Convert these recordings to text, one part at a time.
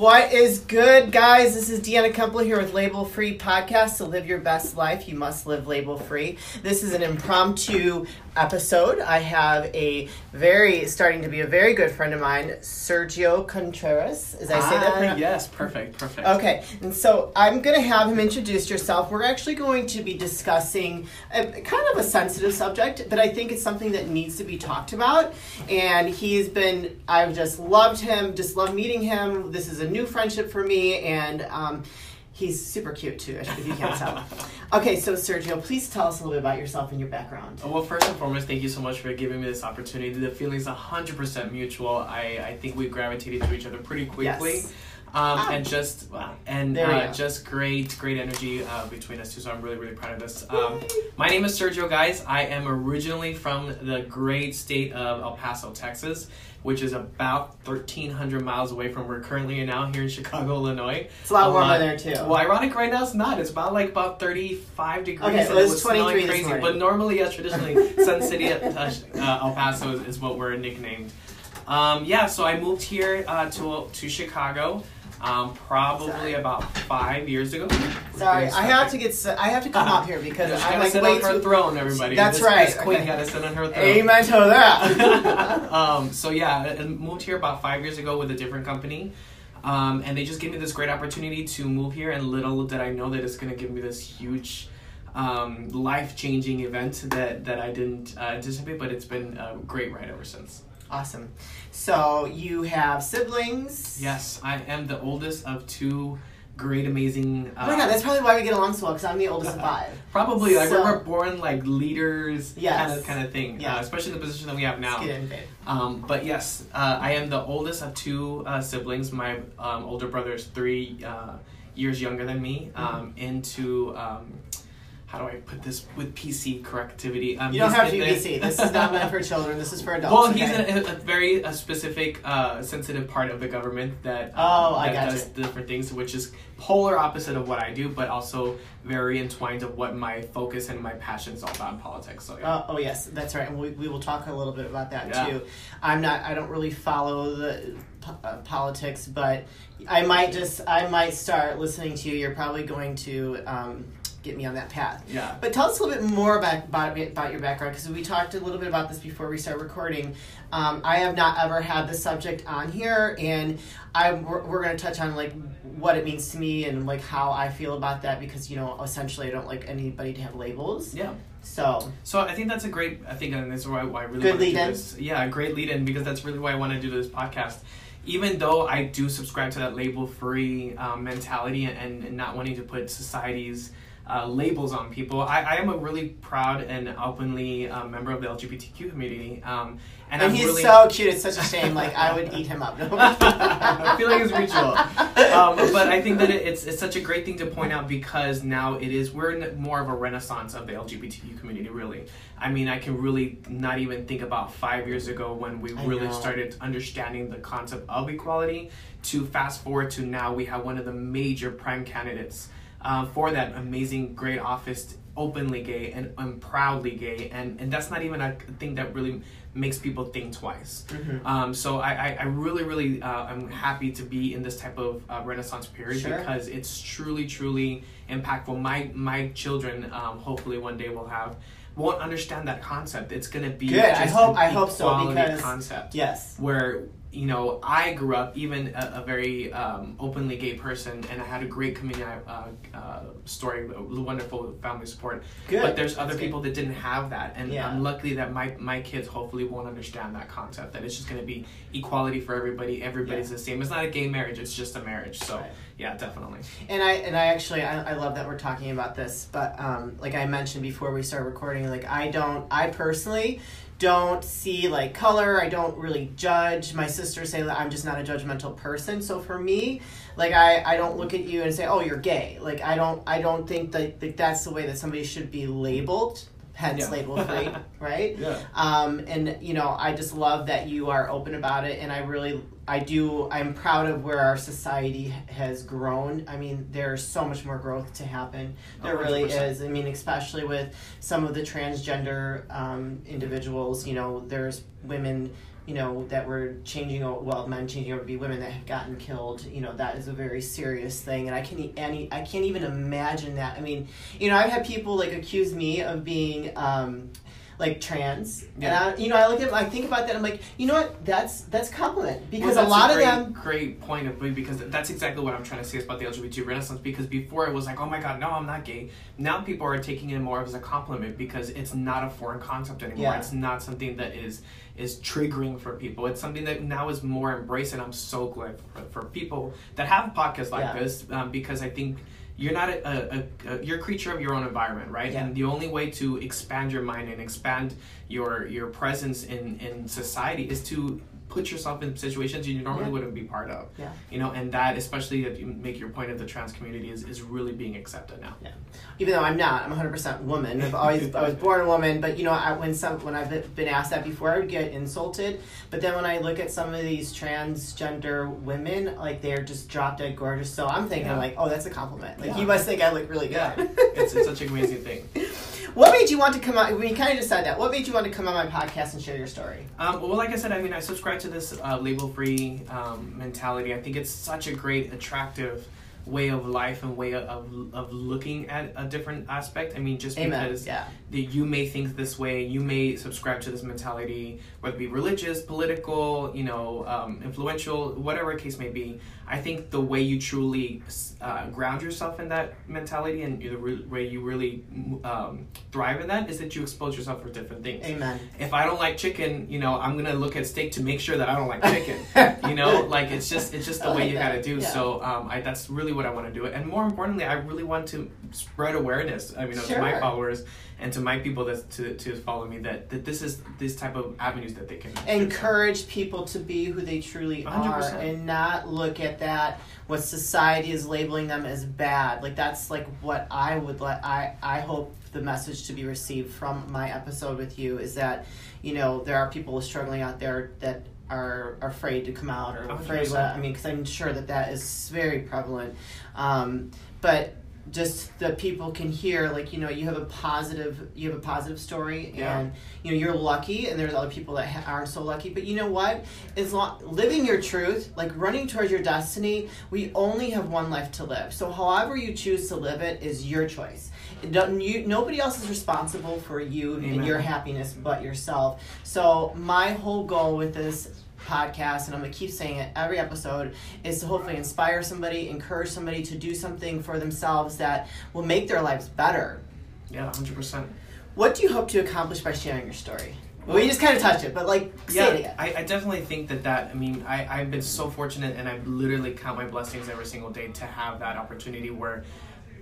What is good, guys? This is Deanna Kempel here with Label Free Podcast. To live your best life, you must live label free. This is an impromptu episode. I have a very, starting to be a very good friend of mine, Sergio Contreras. As I say that? Ah, yes, perfect, perfect. Okay, and so I'm going to have him introduce yourself. We're actually going to be discussing a, kind of a sensitive subject, but I think it's something that needs to be talked about. And he's been, I've just loved him, just loved meeting him. This is a new friendship for me, and um, he's super cute too, if you can't tell. Okay, so Sergio, please tell us a little bit about yourself and your background. Uh, well, first and foremost, thank you so much for giving me this opportunity. The feeling's 100% mutual. I, I think we gravitated to each other pretty quickly. Yes. Um, and just and There uh, just great great energy uh, between us two so i'm really really proud of this um, my name is sergio guys i am originally from the great state of el paso texas which is about 1300 miles away from where we're currently now here in chicago illinois It's a lot warmer lot- there too. Well, ironic right now it's not. It's about like about 35 degrees. Okay, so it's snowing 23 this crazy. morning. But normally, yes, traditionally, Sun City, uh, uh, El Paso is, is what we're nicknamed. Um, yeah, so I moved here uh, to to Chicago um, probably Sorry. about five years ago. Sorry, I have to get, I have to come up here because I'm like sit on her too. throne, everybody. That's This- right. This queen Okay. gotta sit on her throne. Amen to that. um, so yeah, I moved here about five years ago with a different company, um, and they just gave me this great opportunity to move here. And little did I know that it's gonna give me this huge, um, life changing event that that I didn't uh, anticipate. But it's been a great ride ever since. Awesome. So you have siblings. Yes, I am the oldest of two great, amazing. Uh, Oh my god, that's probably why we get along so well because I'm the oldest of five. Probably like So- we were born like leaders, Yes. kind of kind of thing. Yeah. Uh, especially the position that we have now. In. Um, but yes, uh, I am the oldest of two uh, siblings. My um, older brother is three uh, years younger than me. Mm-hmm. Um, into um, how do I put this with PC correctivity? Um, You don't have to be the- This is not meant for children. This is for adults. Well, he's okay? in a, a very a specific, uh, sensitive part of the government that Oh, um, I that gotcha. does different things, which is polar opposite of what I do, but also very entwined of what my focus and my passion is all about in politics. So yeah. Oh, oh yes, that's right. And we, we will talk a little bit about that Yeah. too. I'm not. I don't really follow the uh, politics, but I might just. I might start listening to you. You're probably going to um, get me on that path. yeah. But tell us a little bit more about about, about your background because we talked a little bit about this before we start recording. Um, I have not ever had this subject on here, and I we're, we're going to touch on like what it means to me and like how I feel about that because you know essentially I don't like anybody to have labels. Yeah. So So I think that's a great. I think and this is why, why I really Good want do lead-in. this. Yeah, a great lead in because that's really why I want to do this podcast. Even though I do subscribe to that label free um, mentality and, and not wanting to put society's uh, labels on people, I, I am a really proud and openly uh, member of the LGBTQ community. Um, and, and, he's really, so cute. It's such a shame. Like I would eat him up. I'm feeling is mutual. Um, but I think that it, it's it's such a great thing to point out because now it is we're in more of a renaissance of the LGBTQ community. Really, I mean, I can really not even think about five years ago when we I really know. started understanding the concept of equality. To fast forward to now, we have one of the major prime candidates uh, for that amazing, great office, openly gay and, and proudly gay, and and that's not even a thing that really makes people think twice. Mhm. Um, so I, I, I really, really, uh, I'm happy to be in this type of uh, Renaissance period Sure. because it's truly, truly impactful. My my children, um, hopefully one day will have won't understand that concept. It's gonna be Good. I hope- I hope so, because- concept Yes. where you know I grew up even a, a very um, openly gay person and I had a great community uh, uh, story, wonderful family support. Good. But there's other That's good. people that didn't have that, and Yeah. I'm lucky that my my kids hopefully won't understand that concept. That it's just going to be equality for everybody. Everybody's the same. It's not a gay marriage. It's just a marriage. So Right. yeah, definitely. And I and I actually I, I love that we're talking about this, but um, like I mentioned before we start recording, like I don't I personally don't see like color. I don't really judge. My sisters say that I'm just not a judgmental person. So for me, like I, I don't look at you and say, oh, you're gay. Like I don't I don't think that, that that's the way that somebody should be labeled. Hence Yeah. label free, right? Yeah. um, and you know i just love that you are open about it and i really i do i'm proud of where our society has grown. I mean there's so much more growth to happen. There really 100%. is. I mean especially with some of the transgender um, individuals you know there's women you know that we're changing well men changing over to be women that have gotten killed. You know that is a very serious thing and i can any i can't even imagine that. I mean you know i've had people like accuse me of being um like trans Yeah. and I, you know i look at i think about that i'm like you know what that's that's compliment because Well, a that's lot great, of them Great point of view because that's exactly what I'm trying to say about the LGBT Renaissance. Because before it was like, oh my god, no, I'm not gay. Now people are taking it more as a compliment because it's not a foreign concept anymore. Yeah. It's not something that is is triggering for people. It's something that now is more embraced, and I'm so glad for, for people that have podcasts like Yeah. this um, because I think. You're not a, a, a, you're a creature of your own environment, right? Yeah. And the only way to expand your mind and expand your your presence in, in society is to put yourself in situations you normally Yeah. wouldn't be part of. Yeah. You know, and that especially if you make your point of the trans community is, is really being accepted now. Yeah. even though I'm not, I'm 100% woman. I've always I was born a woman, but you know, I, when some when I've been asked that before, I would get insulted. But then when I look at some of these transgender women, like they're just drop dead gorgeous. So I'm thinking Yeah. like, oh, that's a compliment. Like Yeah. you must think I look really Yeah. good. It's, it's such an amazing thing. what made you want to come out? We kind of just said that. What made you want to come on my podcast and share your story? Um, well, like I said, I mean, I subscribe to this uh, label-free um, mentality. I think it's such a great, attractive way of life and way of, of looking at a different aspect. I mean, just Amen. because Yeah. that you may think this way, you may subscribe to this mentality, whether it be religious, political, you know, um, influential, whatever case may be. I think the way you truly uh, ground yourself in that mentality and the re- way you really um, thrive in that is that you expose yourself for different things. Amen. If I don't like chicken, you know, I'm gonna look at steak to make sure that I don't like chicken. you know, like it's just it's just the way you that, gotta do. yeah. So um, I, that's really what I want to do. And more importantly, I really want to spread awareness. I mean, to my followers and to my people that to, to follow me that, that this is this type of avenues that they can encourage people to be who they truly are 100%. and not look at that what society is labeling them as bad like that's like what i would let i i hope the message to be received from my episode with you is that you know there are people struggling out there that are, are afraid to come out or afraid 100%. what i mean because i'm sure that that is very prevalent um, but just that people can hear like you know you have a positive you have a positive story Yeah. and you know you're lucky and there's other people that ha- aren't so lucky but you know what as long living your truth like running towards your destiny we only have one life to live so however you choose to live it is your choice you nobody else is responsible for you Amen. and your happiness but yourself so my whole goal with this podcast and i'm going to keep saying it every episode is to hopefully inspire somebody encourage somebody to do something for themselves that will make their lives better yeah, hundred percent. what do you hope to accomplish by sharing your story? Well, you just kind of touched it, but like, say it Yeah, again. I, I definitely think that that. I mean, I I've been so fortunate, and I literally count my blessings every single day to have that opportunity where.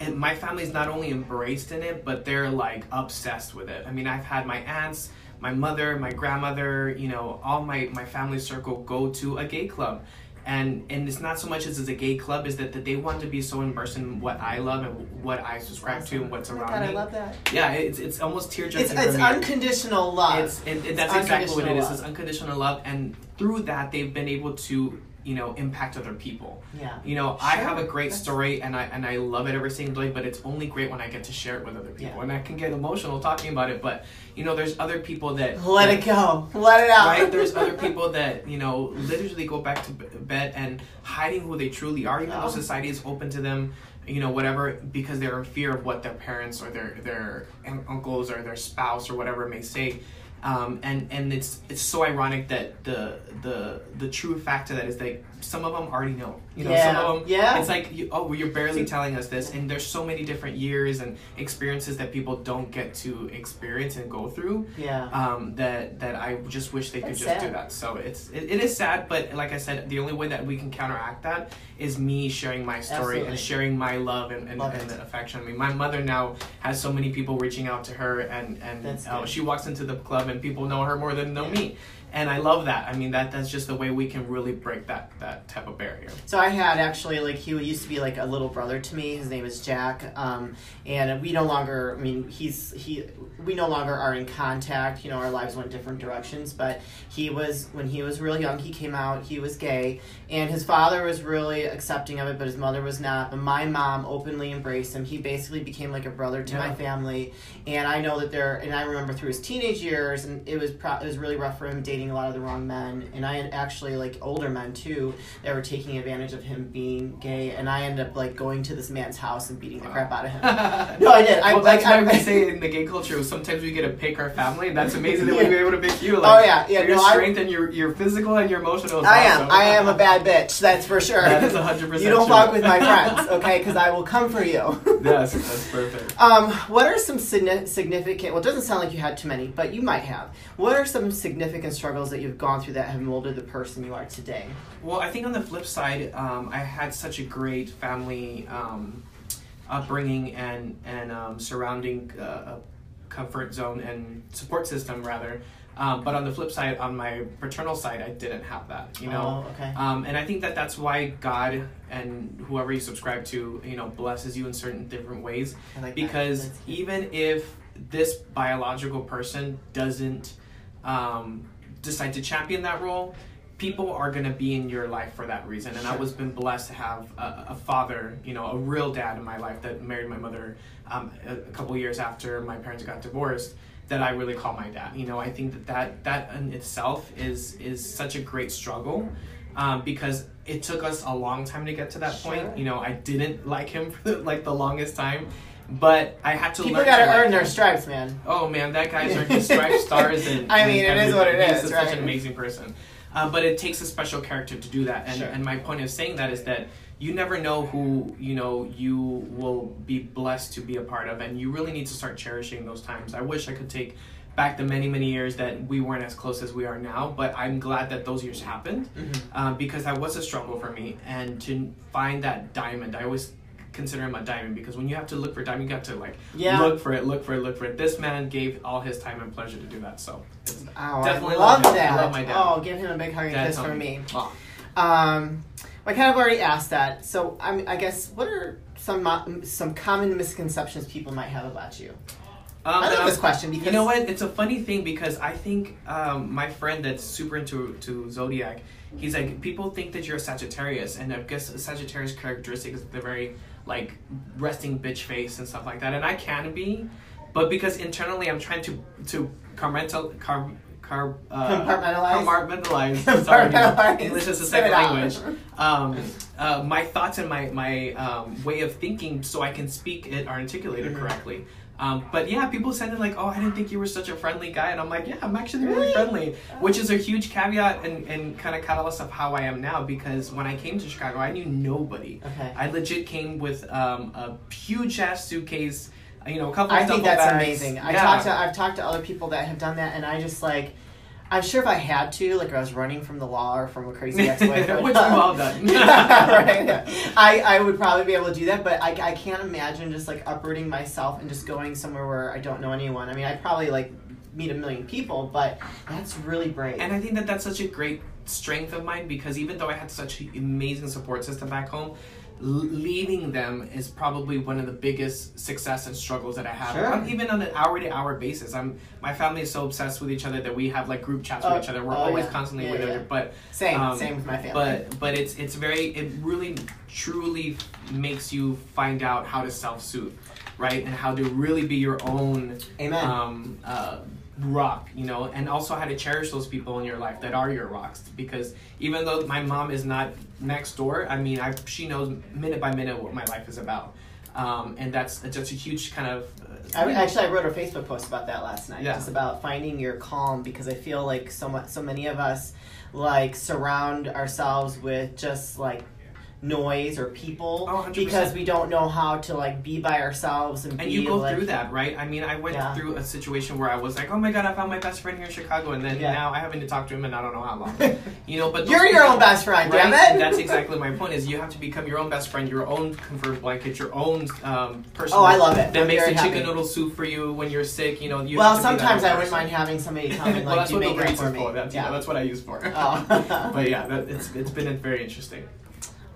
And my family's not only embraced in it, but they're like obsessed with it. I mean, I've had my aunts, my mother, my grandmother, you know, all my, my family circle go to a gay club. And and it's not so much as it's a gay club, is that, that they want to be so immersed in what I love and what I subscribe to and what's Oh around God, me. I love that. yeah, it's, it's almost tear It's, jerking it's me. unconditional love. It's and, and that's It's exactly what it is. unconditional It's unconditional love, and through that, they've been able to you know impact other people. yeah. You know, I have a great story, and I and I love it every single day. But it's only great when I get to share it with other people, Yeah. and I can get emotional talking about it. But you know, there's other people that Let it go. Let it out. Right, there's other people that you know literally go back to bed and hiding who they truly are, even Oh. though society is open to them, you know, whatever, because they're in fear of what their parents or their their uncles or their spouse or whatever may say. Um, and and it's it's so ironic that the the the true fact of that is that some of them already know. You know, some Yeah. of them. Yeah. It's like you, oh, well, you're barely telling us this, and there's so many different years and experiences that people don't get to experience and go through yeah. um, that that I just wish they could That's just do that. So it's it, it is sad, but like I said, the only way that we can counteract that is me sharing my story Absolutely. and sharing my love and, and, Love and the affection. I mean, my mother now has so many people reaching out to her, and and uh, she walks into the club and people know her more than know Yeah. me. And I love that. I mean, that that's just the way we can really break that that type of barrier. So I had actually like he used to be like a little brother to me. His name is Jack, um, and we no longer. I mean, he's he. We no longer are in contact. You know, our lives went different directions. But he was when he was real young. He came out. He was gay, and his father was really accepting of it, but his mother was not. But my mom openly embraced him. He basically became like a brother to Yeah. my family, and I know that there. And I remember through his teenage years, and it was pro- it was really rough for him dating a lot of the wrong men. And I had actually like older men too that were taking advantage of him being gay, and I ended up like going to this man's house and beating the crap out of him. No, I did. I- well, that's like, why I- we say in the gay culture, sometimes we get to pick our family, and that's amazing that Yeah. we're able to pick you. Oh, yeah, yeah, Your no, I- strength and your your physical and your emotional. I am. I am a bad bitch. That's for sure. That is 100% You don't fuck with my friends, okay? Because I will come for you. Yes, that's perfect. Um, what are some significant? Well, it doesn't sound like you had too many, but you might have. What are some significant struggles that you've gone through that have molded the person you are today? Well, I think on the flip side, um, I had such a great family um, upbringing and and um, surrounding uh, comfort zone and support system rather. Um, but on the flip side, on my paternal side, I didn't have that. You know. Oh, okay. Um, and I think that that's why God and whoever you subscribe to, you know, blesses you in certain different ways. I like. Because even if this biological person doesn't um, decide to champion that role, people are going to be in your life for that reason. And I Sure. was been blessed to have a, a father, you know, a real dad in my life that married my mother um, a, a couple years after my parents got divorced. That I really call my dad. You know, I think that that, that in itself is is such a great struggle. Um, because it took us a long time to get to that Sure. point. You know, I didn't like him for the, like the longest time, but I had to learn. People got to like earn their stripes, man. Oh man, that guy's are just striped stars and. I mean, and it is what it is, He's such an amazing person, uh, but it takes a special character to do that. And Sure. and my point of saying that is that you never know who you know you will be blessed to be a part of, and you really need to start cherishing those times. I wish I could take back the many many years that we weren't as close as we are now, but I'm glad that those years happened um, because that was a struggle for me. And to find that diamond, I always consider him a diamond because when you have to look for a diamond, you got to like Yeah. look for it, look for it, look for it. This man gave all his time and pleasure to do that. So Oh, Definitely I love love that. Love my dad. Oh, give him a big hug and Dad kiss from me. me. Oh. Um, I kind of already asked that. So I'm, I guess what are some some common misconceptions people might have about you? Um, I love this question because You know what? It's a funny thing because I think um, my friend that's super into to zodiac, he's like people think that you're a Sagittarius, and I guess a Sagittarius characteristic is the very like resting bitch face and stuff like that, and I can be, but because internally I'm trying to to compartmental car. Car, uh, Compartmentalize? Compartmentalize. Sorry, Compartmentalize. English is a second language. Um, uh, my thoughts and my my um, way of thinking, so I can speak it or articulate it Mhm. correctly. Um, but yeah, people sounded like, "Oh, I didn't think you were such a friendly guy," and I'm like, "Yeah, I'm actually really Really? friendly," which is a huge caveat and, and kind of catalyst of how I am now. Because when I came to Chicago, I knew nobody. Okay. I legit came with um, a huge ass suitcase, you know, a couple. Of. I think that's bags. amazing. I Yeah. talked to I've talked to other people that have done that, and I just like. I'm sure if I had to, like, I was running from the law or from a crazy ex-boyfriend, Which we've uh, all done. right? I, I would probably be able to do that, but I, I can't imagine just like uprooting myself and just going somewhere where I don't know anyone. I mean, I'd probably like meet a million people, but that's really brave. And I think that that's such a great strength of mine because even though I had such an amazing support system back home, l- leaving them is probably one of the biggest success and struggles that I have. Sure. Um, even on an hour to hour basis, I'm my family is so obsessed with each other that we have like group chats Oh, with each other. We're oh, always yeah. constantly Yeah, with each yeah. other, but same, um, same with my family. but but it's it's very it really truly makes you find out how to self soothe, right, and how to really be your own Amen. um, uh, rock, you know, and also how to cherish those people in your life that are your rocks. Because even though my mom is not next door, I mean, I, she knows minute by minute what my life is about. Um, and that's just a huge kind of. Uh, I, actually, I wrote a Facebook post about that last night, Yeah. just about finding your calm because I feel like so much, so many of us like surround ourselves with just like noise or people Oh, because we don't know how to like be by ourselves and, And you go like, through that, right? I mean, I went Yeah. through a situation where I was like, "Oh my god, I found my best friend here in Chicago," and then Yeah. now I haven't to talk to him and I don't know how long. You know, but You're your own best friend, right? damn it. That's exactly my point. Is you have to become your own best friend, your own comfort blanket, your own um, person. Oh, I love it. That I'm makes the chicken noodle soup for you when you're sick. You know, you. well, have to be that sometimes I wouldn't mind having somebody come and like well, that's do what make it for me. for. That's, yeah. yeah, that's what I use for. Oh. but yeah, that, it's it's been very interesting.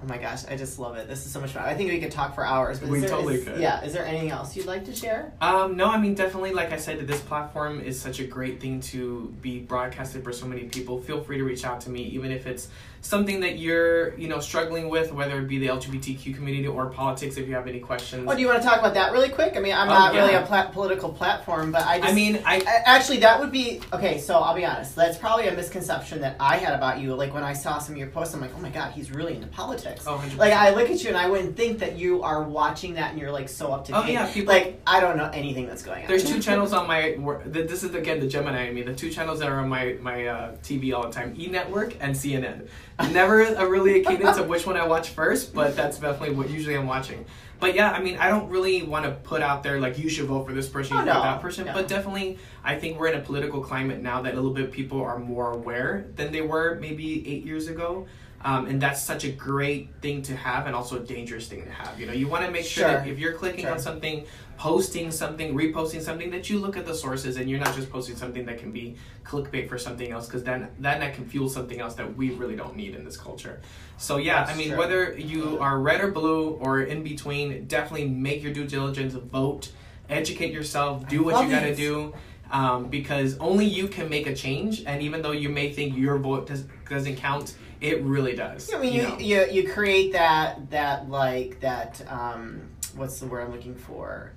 Oh my gosh, I just love it. This is so much fun. I think we could talk for hours. But We there, totally is- could. Yeah. Is there anything else you'd like to share? Um, no, I mean definitely. Like I said, this platform is such a great thing to be broadcasted for so many people. Feel free to reach out to me, even if it's something that you're you know struggling with, whether it be the LGBTQ community or politics. If you have any questions, Oh, do you want to talk about that really quick? I mean, I'm Oh, not really a political platform, but I just. I mean, I I- Actually, that would be okay. So I'll be honest. That's probably a misconception that I had about you. Like when I saw some of your posts, I'm like, oh my god, he's really into politics. oh, 100%. Like I look at you and I wouldn't think that you are watching that and you're like so up to date. Oh, yeah, people- like I don't know anything that's going on. There's two channels on my. This is again the Gemini in me. The two channels that are on my my uh, TV all the time: E Network and CNN. Never a really a cadence of which one I watch first, but that's definitely what usually I'm watching. But yeah, I mean, I don't really want to put out there like you should vote for this person, you Oh, should vote that person. No. But definitely, I think we're in a political climate now that a little bit people are more aware than they were maybe eight years ago. Um, and that's such a great thing to have, and also a dangerous thing to have. You know, you want to make sure, Sure. that if you're clicking Sure. on something, posting something, reposting something, that you look at the sources and you're not just posting something that can be clickbait for something else, because then then that can fuel something else that we really don't need in this culture. So yeah, That's I mean, true. whether you are red or blue or in between, definitely make your due diligence, vote, educate yourself, do I what you got to it. do. Um, because only you can make a change, and even though you may think your vote does, doesn't count, it really does. I mean, you you, you you create that that like that um what's the word I'm looking for?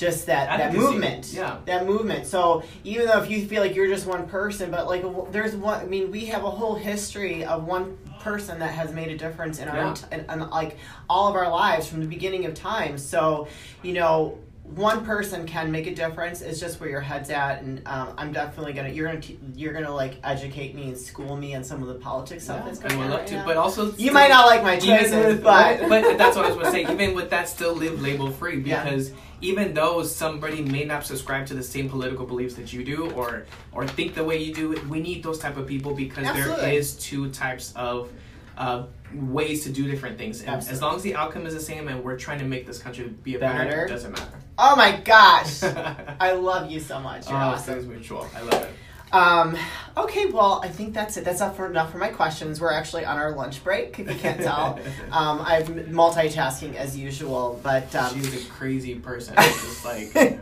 Just that that movement, Yeah. that movement. So even though if you feel like you're just one person, but like there's one. I mean, we have a whole history of one person that has made a difference in our Yeah. in, in, like all of our lives from the beginning of time. So you know. One person can make a difference. It's just where your head's at, and um, I'm definitely gonna. You're gonna. T- you're gonna like educate me and school me on some of the politics stuff that's I going on right to, now. but also You might not like my choices, with, but but that's what I was to say. Even with that, still live label free Yeah. because even though somebody may not subscribe to the same political beliefs that you do, or or think the way you do, we need those type of people because there Absolutely. is two types of. Uh, ways to do different things and as long as the outcome is the same and we're trying to make this country be a better, Better. it doesn't matter oh my gosh, I love you so much. You're oh, awesome. mutual i love it Um, okay, well, I think that's it. That's enough for, enough for my questions. We're actually on our lunch break, if you can't tell. um, I'm multitasking as usual, but um, she's a crazy person it's just like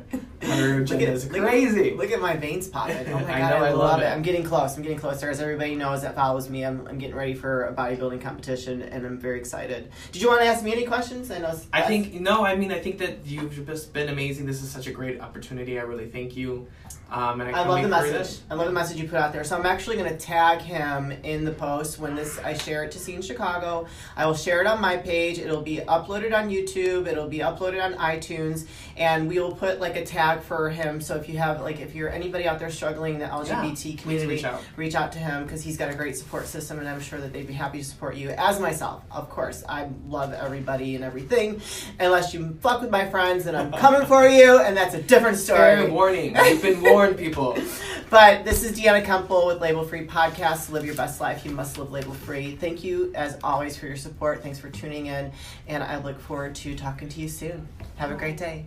her Look agenda at- is look at- crazy Look at my veins popping. Oh my god, I I, know, I love, love it. it. I'm getting close. I'm getting closer. As everybody knows that follows me, I'm, I'm getting ready for a bodybuilding competition, and I'm very excited. Did you want to ask me any questions? I know. I think no. I mean, I think that you've just been amazing. This is such a great opportunity. I really thank you. Um, and I, I love the message. I love the message you put out there. So I'm actually going to tag him in the post when this I share it to See in Chicago. I will share it on my page. It'll be uploaded on YouTube. It'll be uploaded on iTunes, and we will put like a tag for him. So if you have like if you're anybody out there struggling in the LGBT Please community, reach out. reach out to him because he's got a great support system, and I'm sure that they'd be happy to support you. As myself, of course, I love everybody and everything. Unless you fuck with my friends, then I'm coming for you, and that's a different Fair story. warning. You've been warned, people. But this is Deanna Kemple with Label Free Podcast. Live your best life. You must live label free. Thank you, as always, for your support. Thanks for tuning in. And I look forward to talking to you soon. Have a great day.